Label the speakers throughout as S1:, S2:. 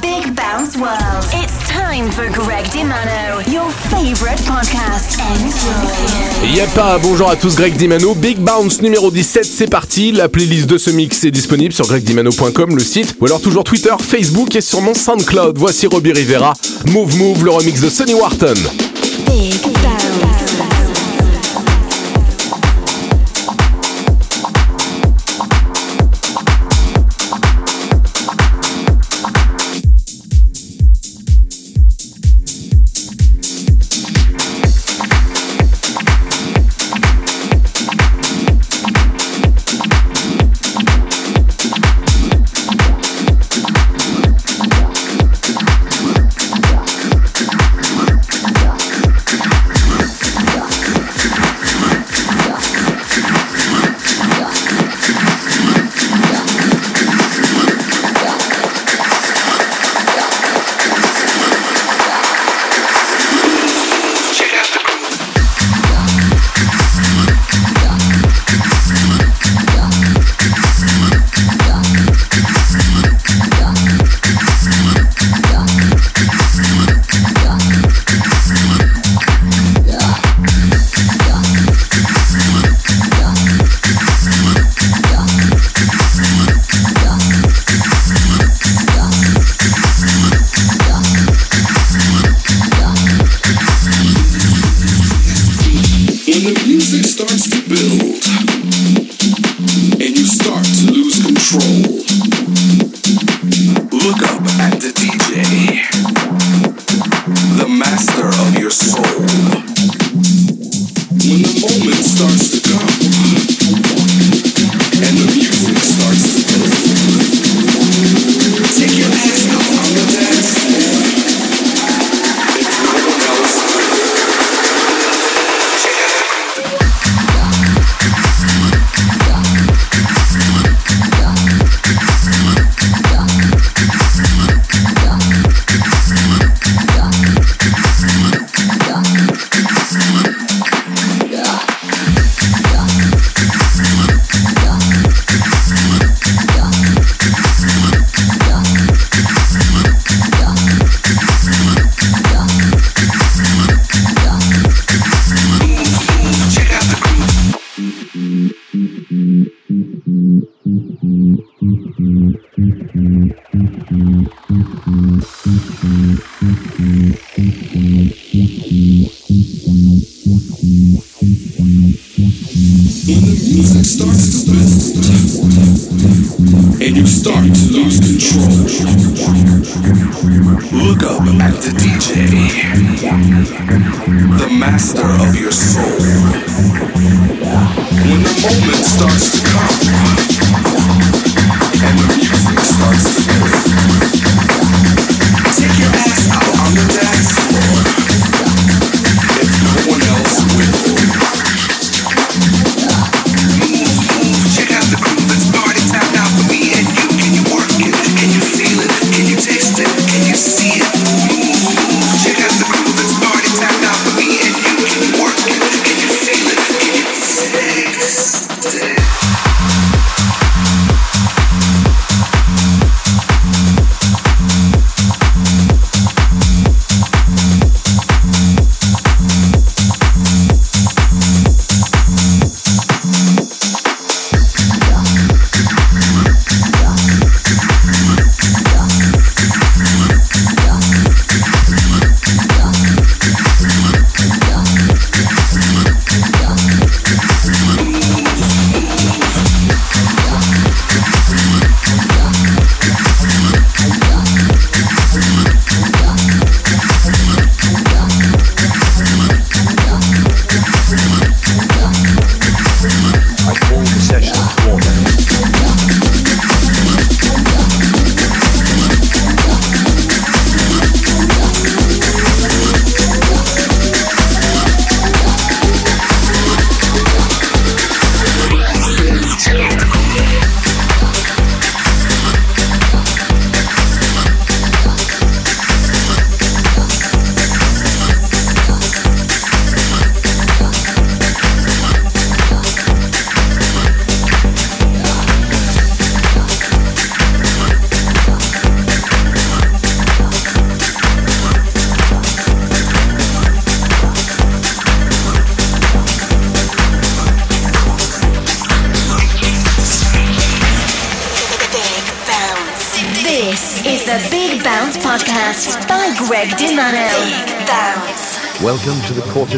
S1: big bounce world. It's time for Greg Dimano, your favorite podcast. Enjoy.
S2: Yep, ah, bonjour à tous, Greg Dimano. Big Bounce numéro 17, c'est parti. La playlist de ce mix est disponible sur gregdimano.com, le site, ou alors toujours Twitter, Facebook et sur mon SoundCloud. Voici Robbie Rivera, Move Move, le remix de Sonny Wharton.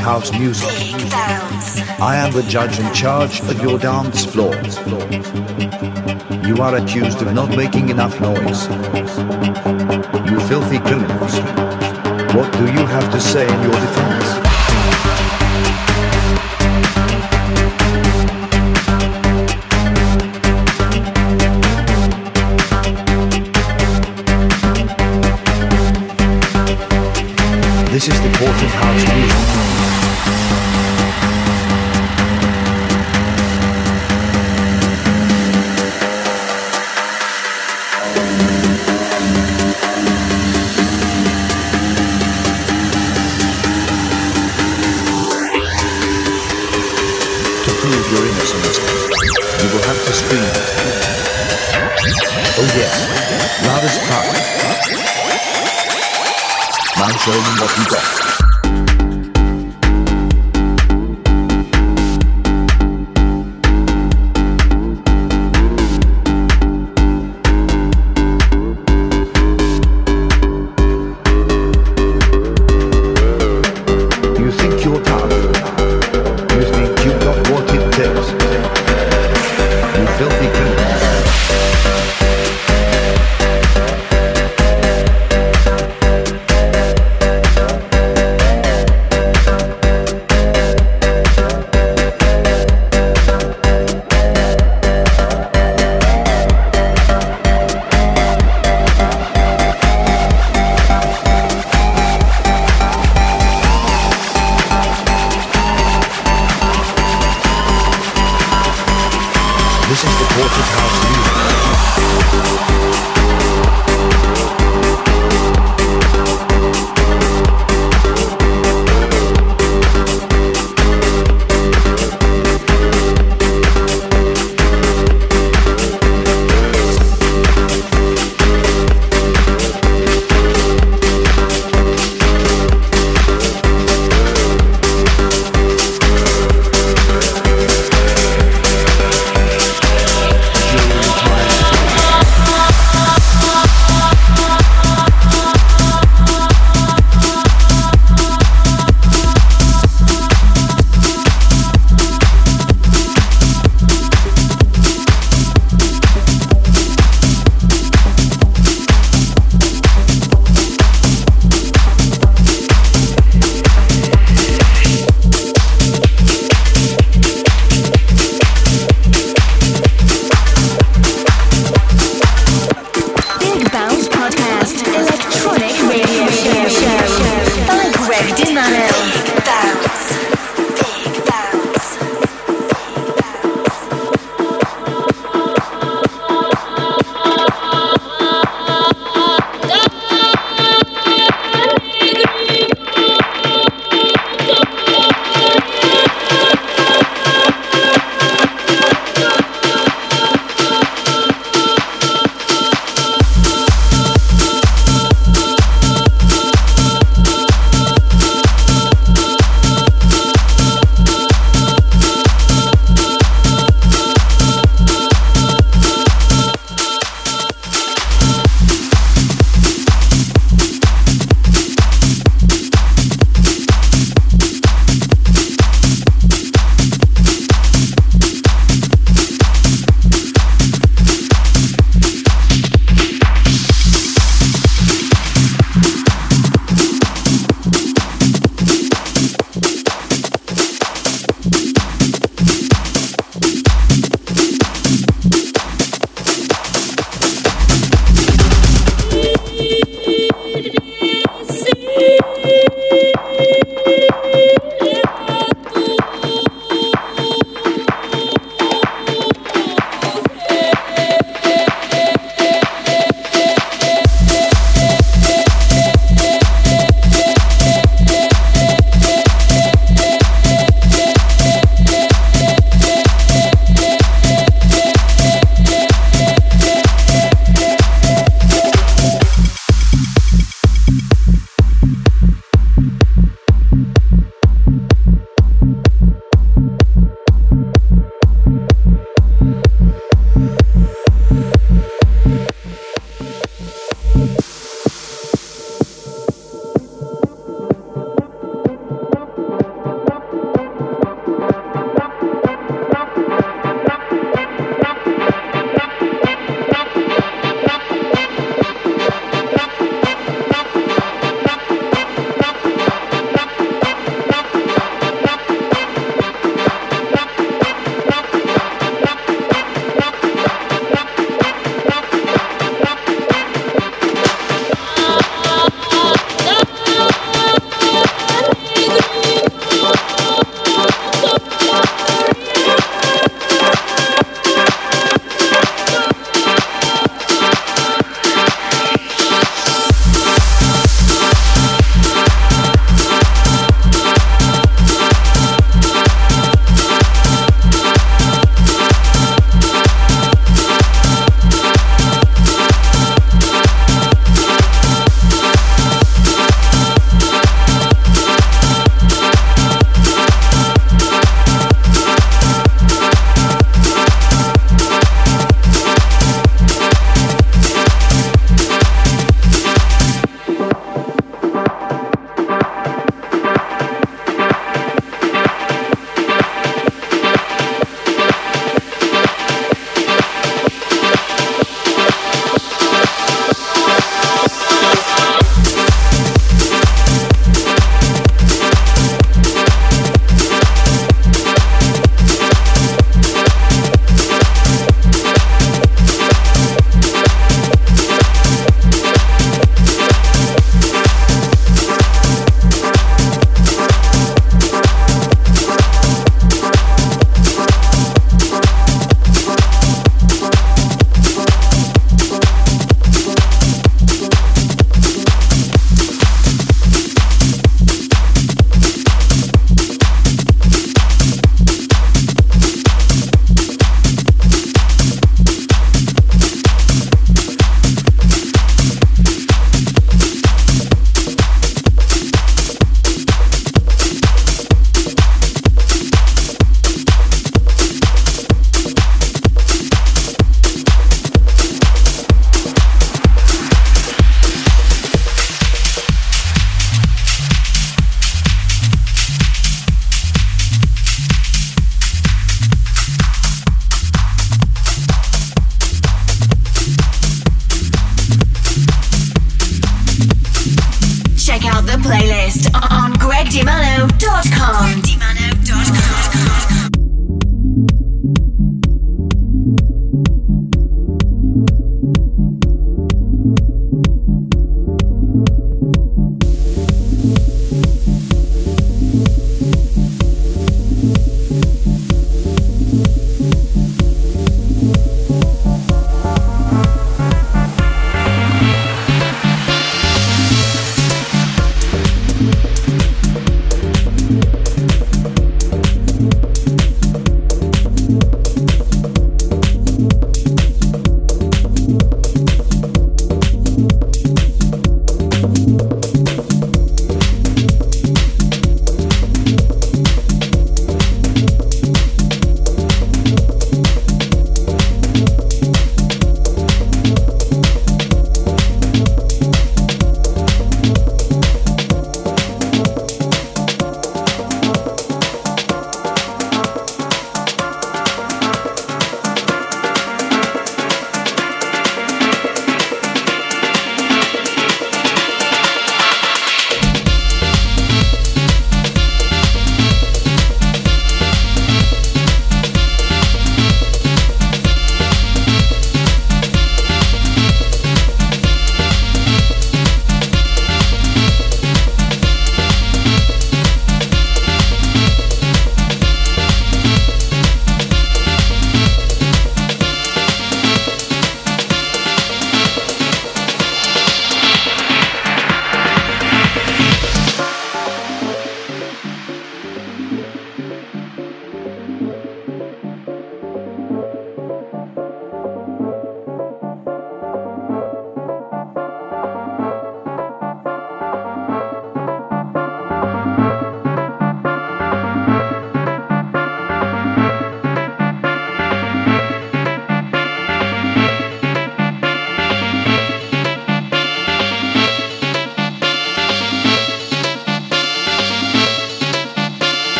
S3: House Music. I am the judge in charge of your dance floor. You are accused of not making enough noise. You filthy criminals. What do you have to say in your defense? This is the Quartet House Music. you go. This is the Quartet House Music.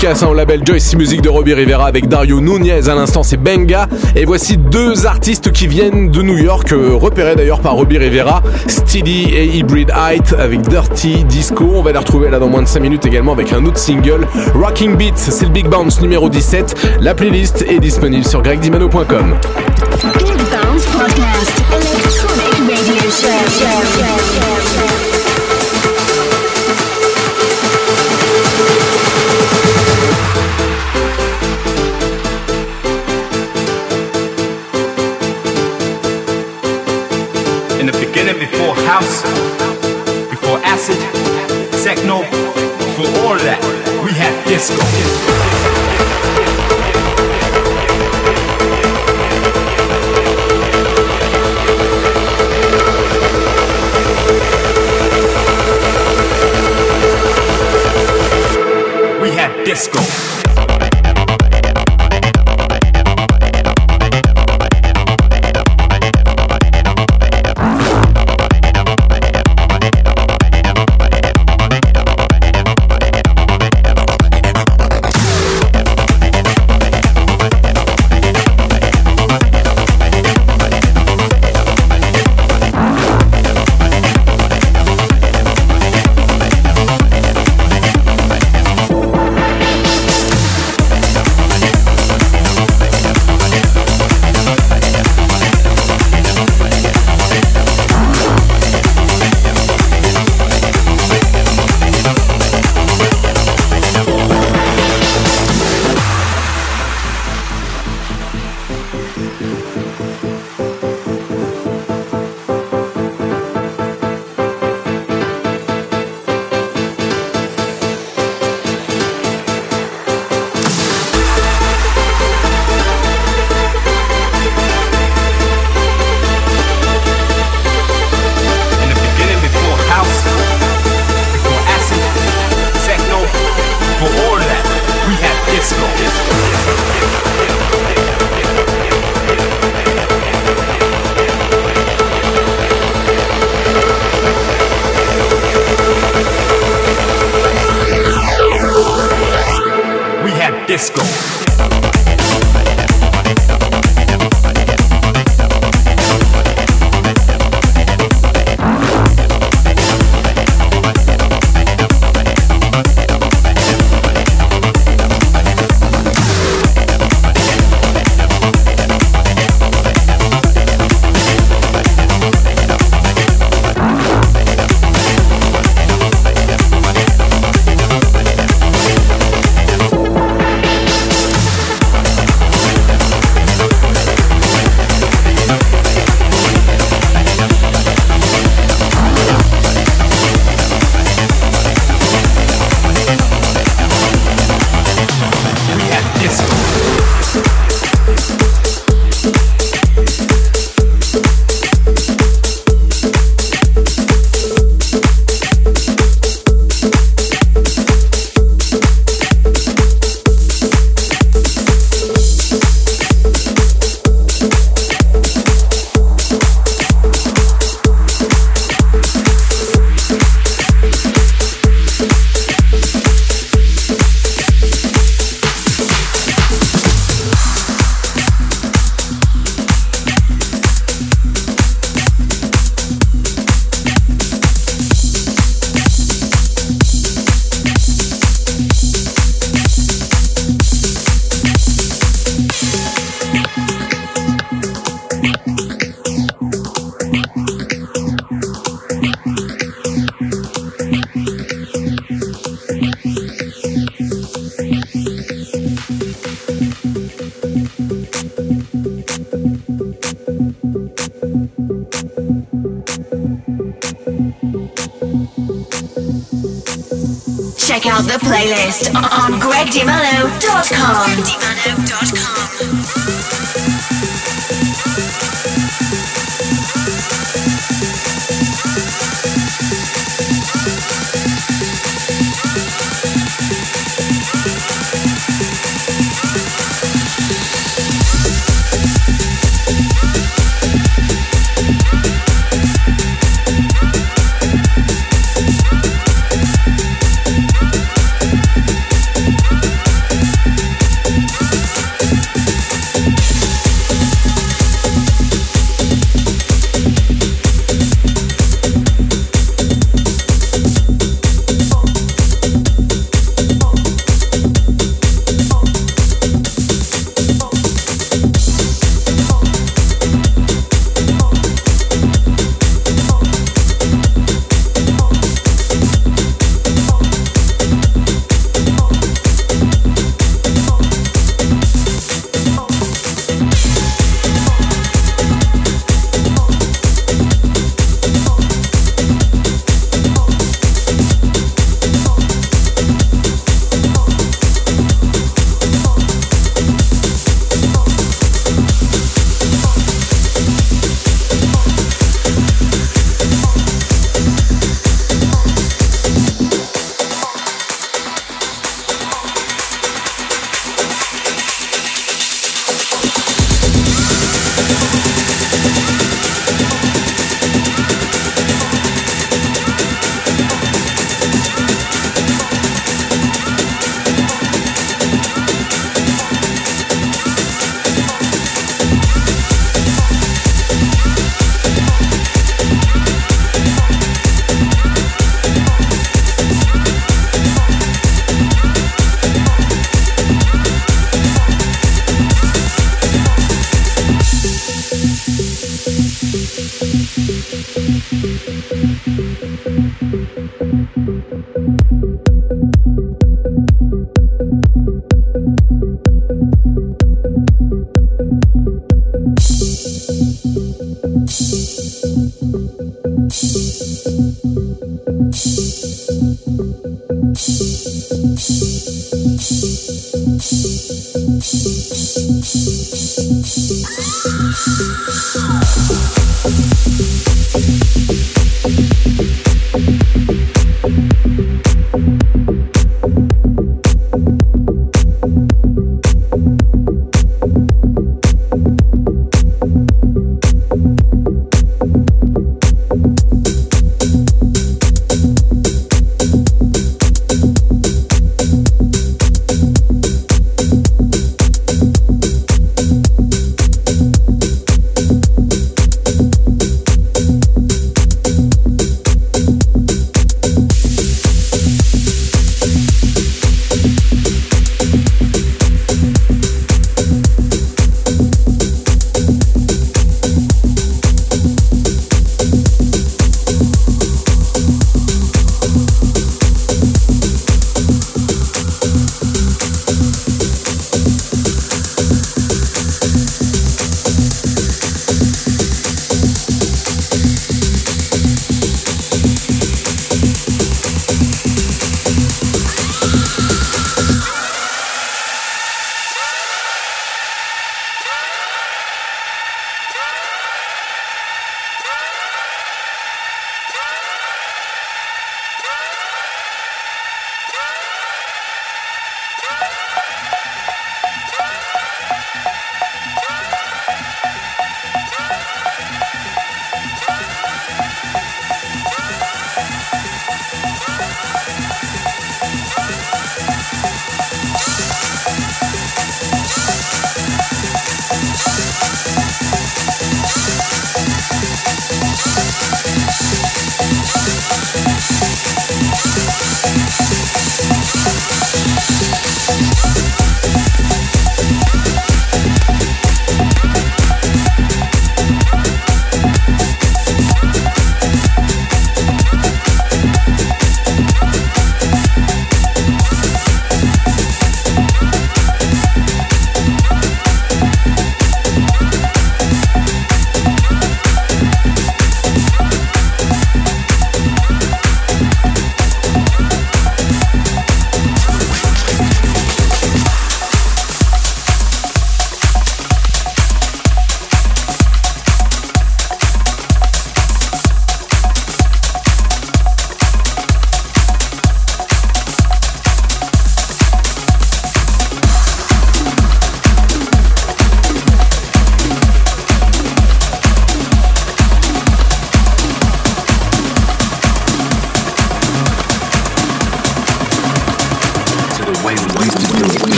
S4: Dédicace hein, label Joyce Music de Robbie Rivera avec Dario Nunez. À l'instant, c'est Benga. Et voici deux artistes qui viennent de New York, euh, repérés d'ailleurs par Robbie Rivera, Steady et Hybrid Height avec Dirty Disco. On va les retrouver là dans moins de 5 minutes également avec un autre single, Rocking Beats. C'est le Big Bounce numéro 17. La playlist est disponible sur gregdimano.com.
S5: we had あっ。
S1: Check out the playlist on gregdimano.com. gregdimano.com.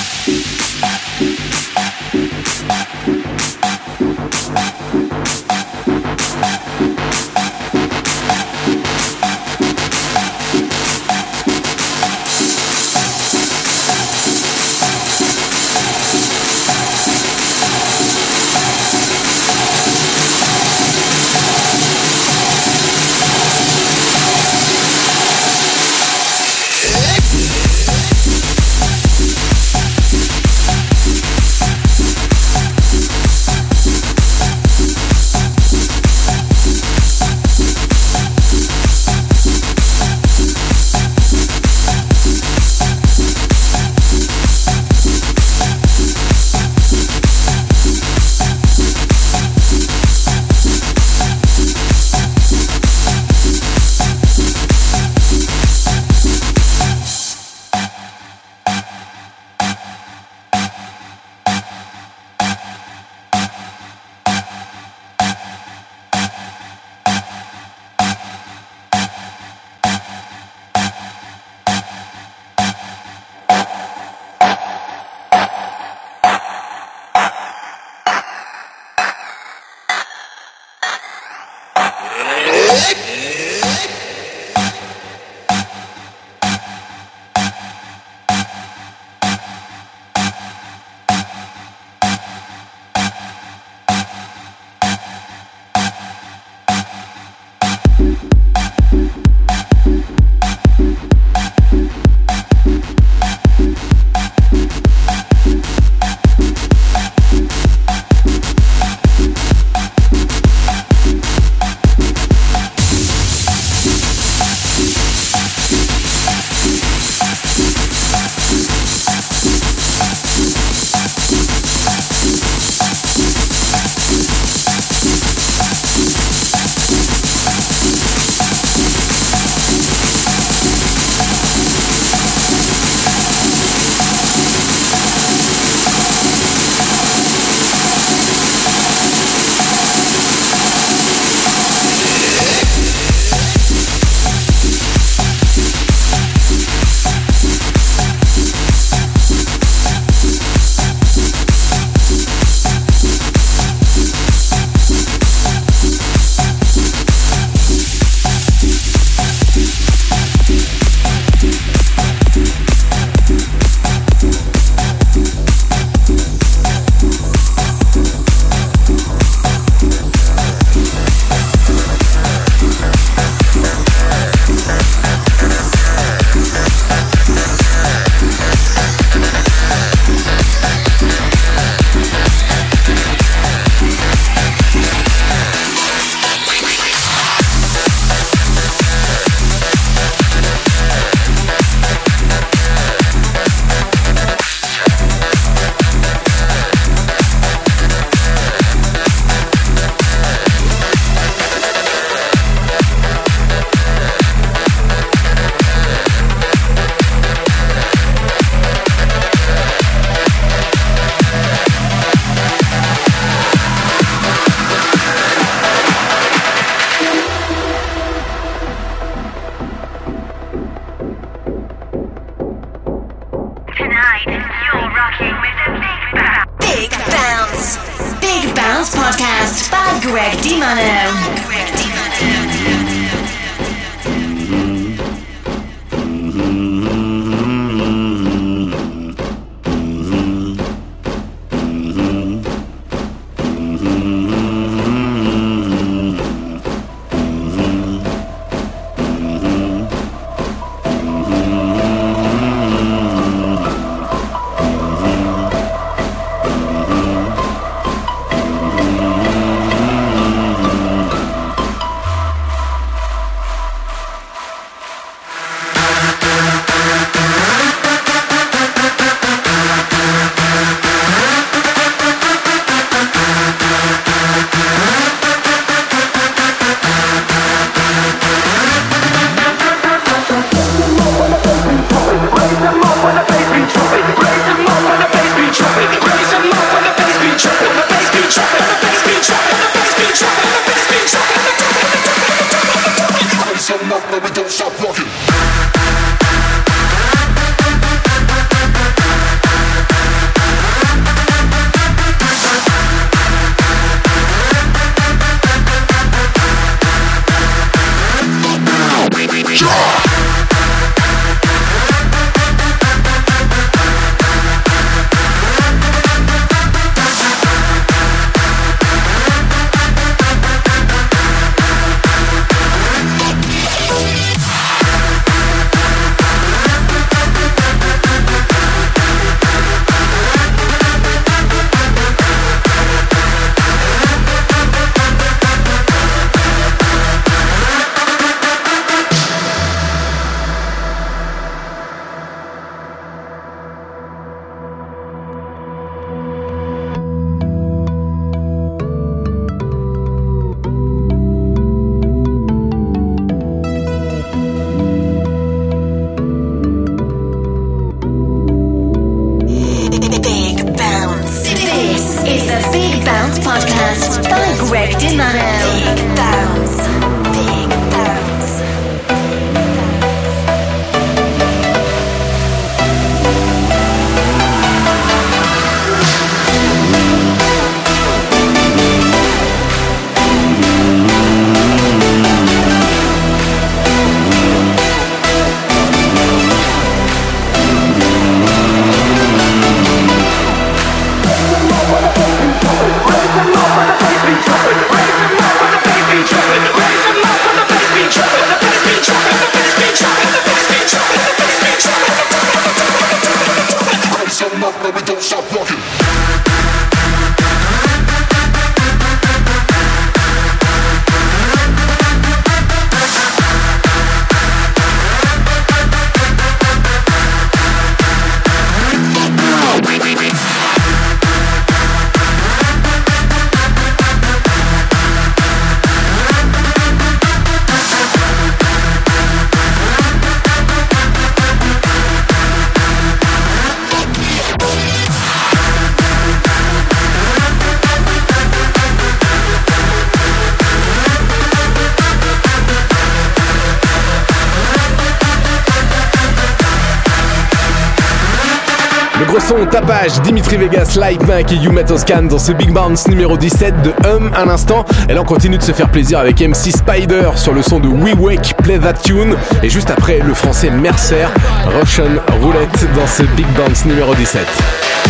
S1: Now. Gros son, tapage, Dimitri Vegas, Light Mac et Yuma Toscan dans ce Big Bounce numéro 17 de Hum à l'instant. Et là, on continue de se faire plaisir avec MC Spider sur le son de We Wake, Play That Tune. Et juste après, le français Mercer, Russian Roulette dans ce Big Bounce numéro 17.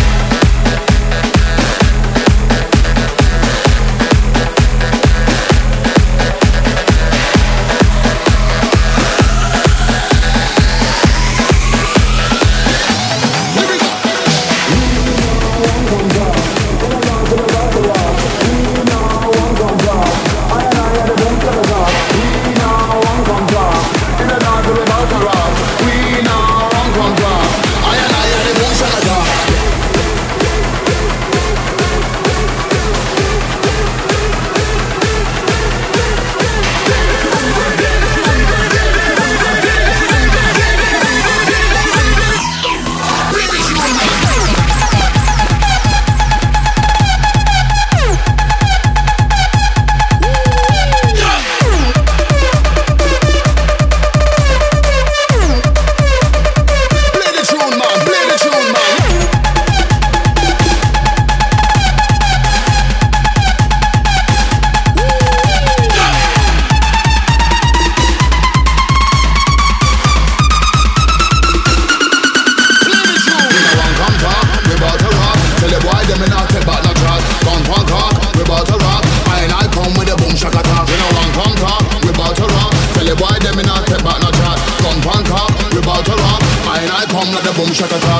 S6: shut
S4: up.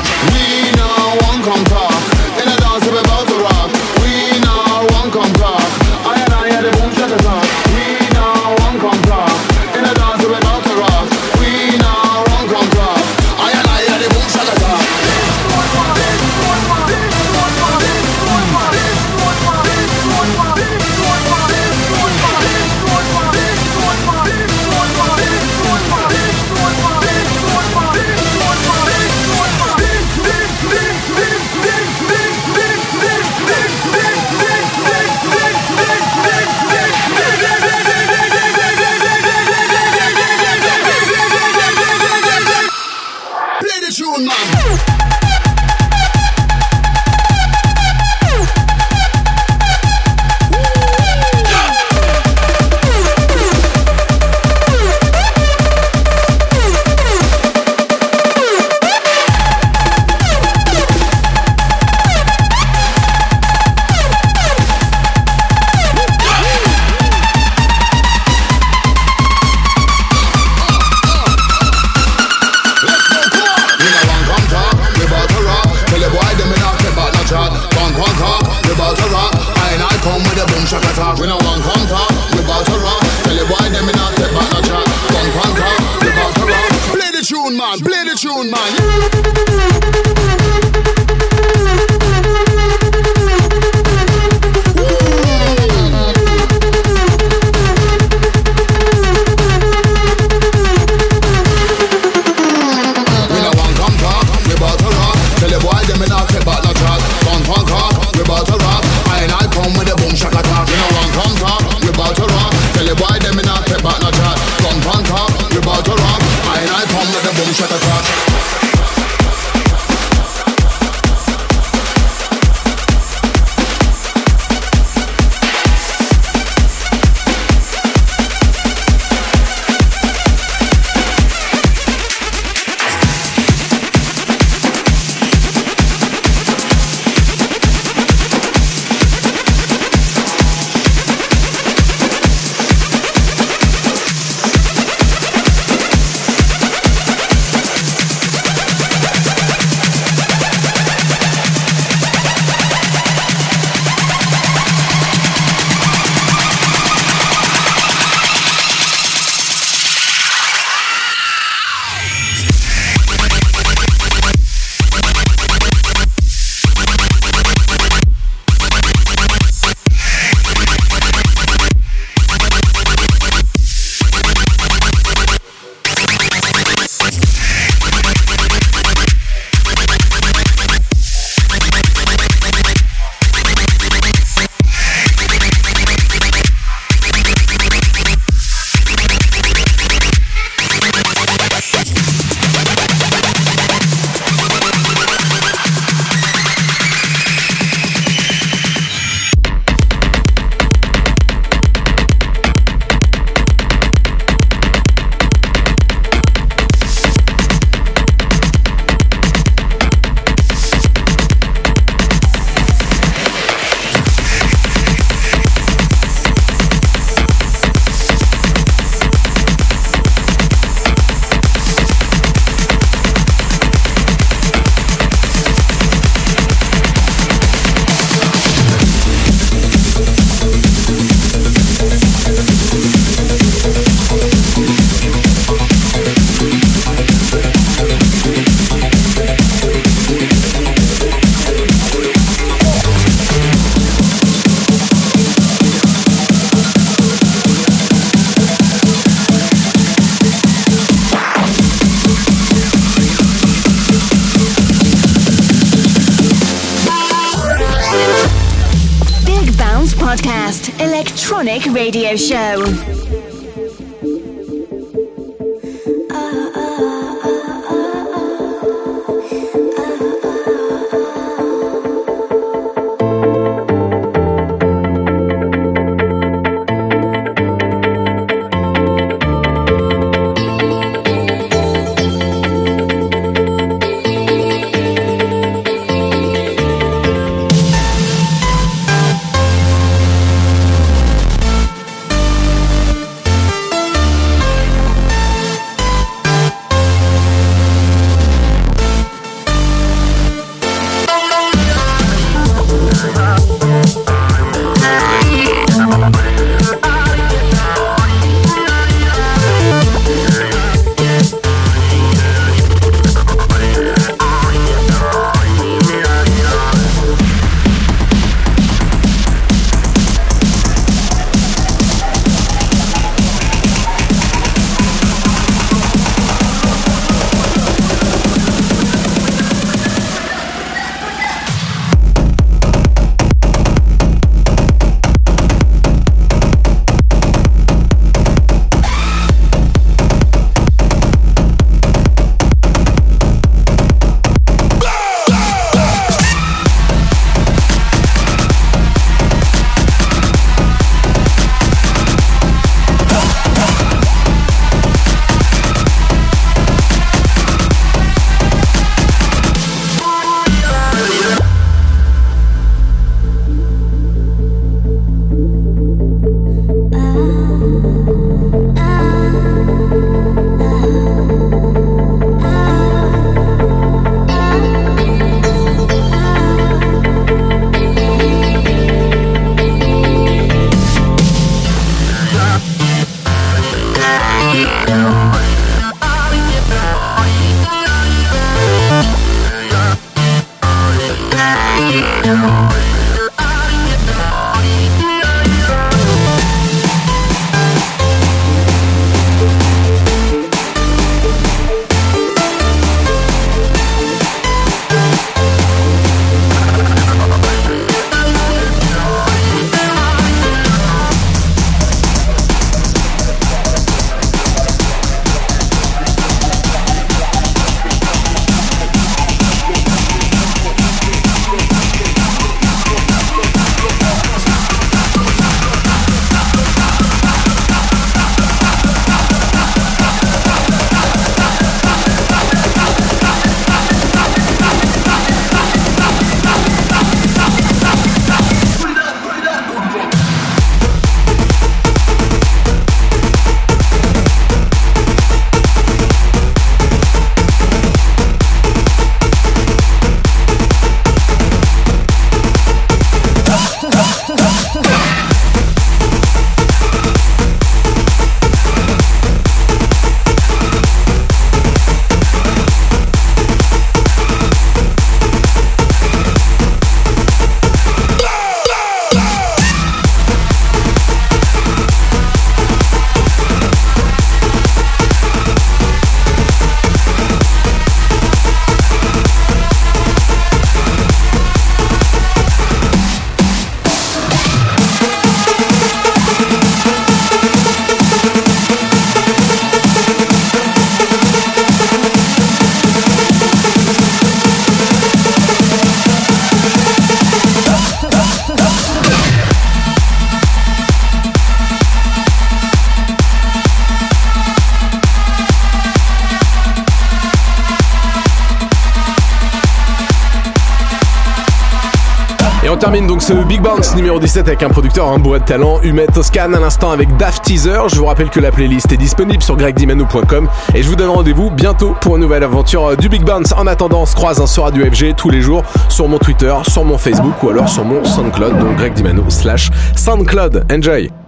S4: Numéro 17 avec un producteur un bourré de talent, Humet Toscan, à l'instant avec Daft Teaser. Je vous rappelle que la playlist est disponible sur gregdimano.com et je vous donne rendez-vous bientôt pour une nouvelle aventure du Big Bounce. En attendant, on se croise un sur Radio FG tous les jours sur mon Twitter, sur mon Facebook ou alors sur mon SoundCloud, donc Greg Dimano slash SoundCloud. Enjoy!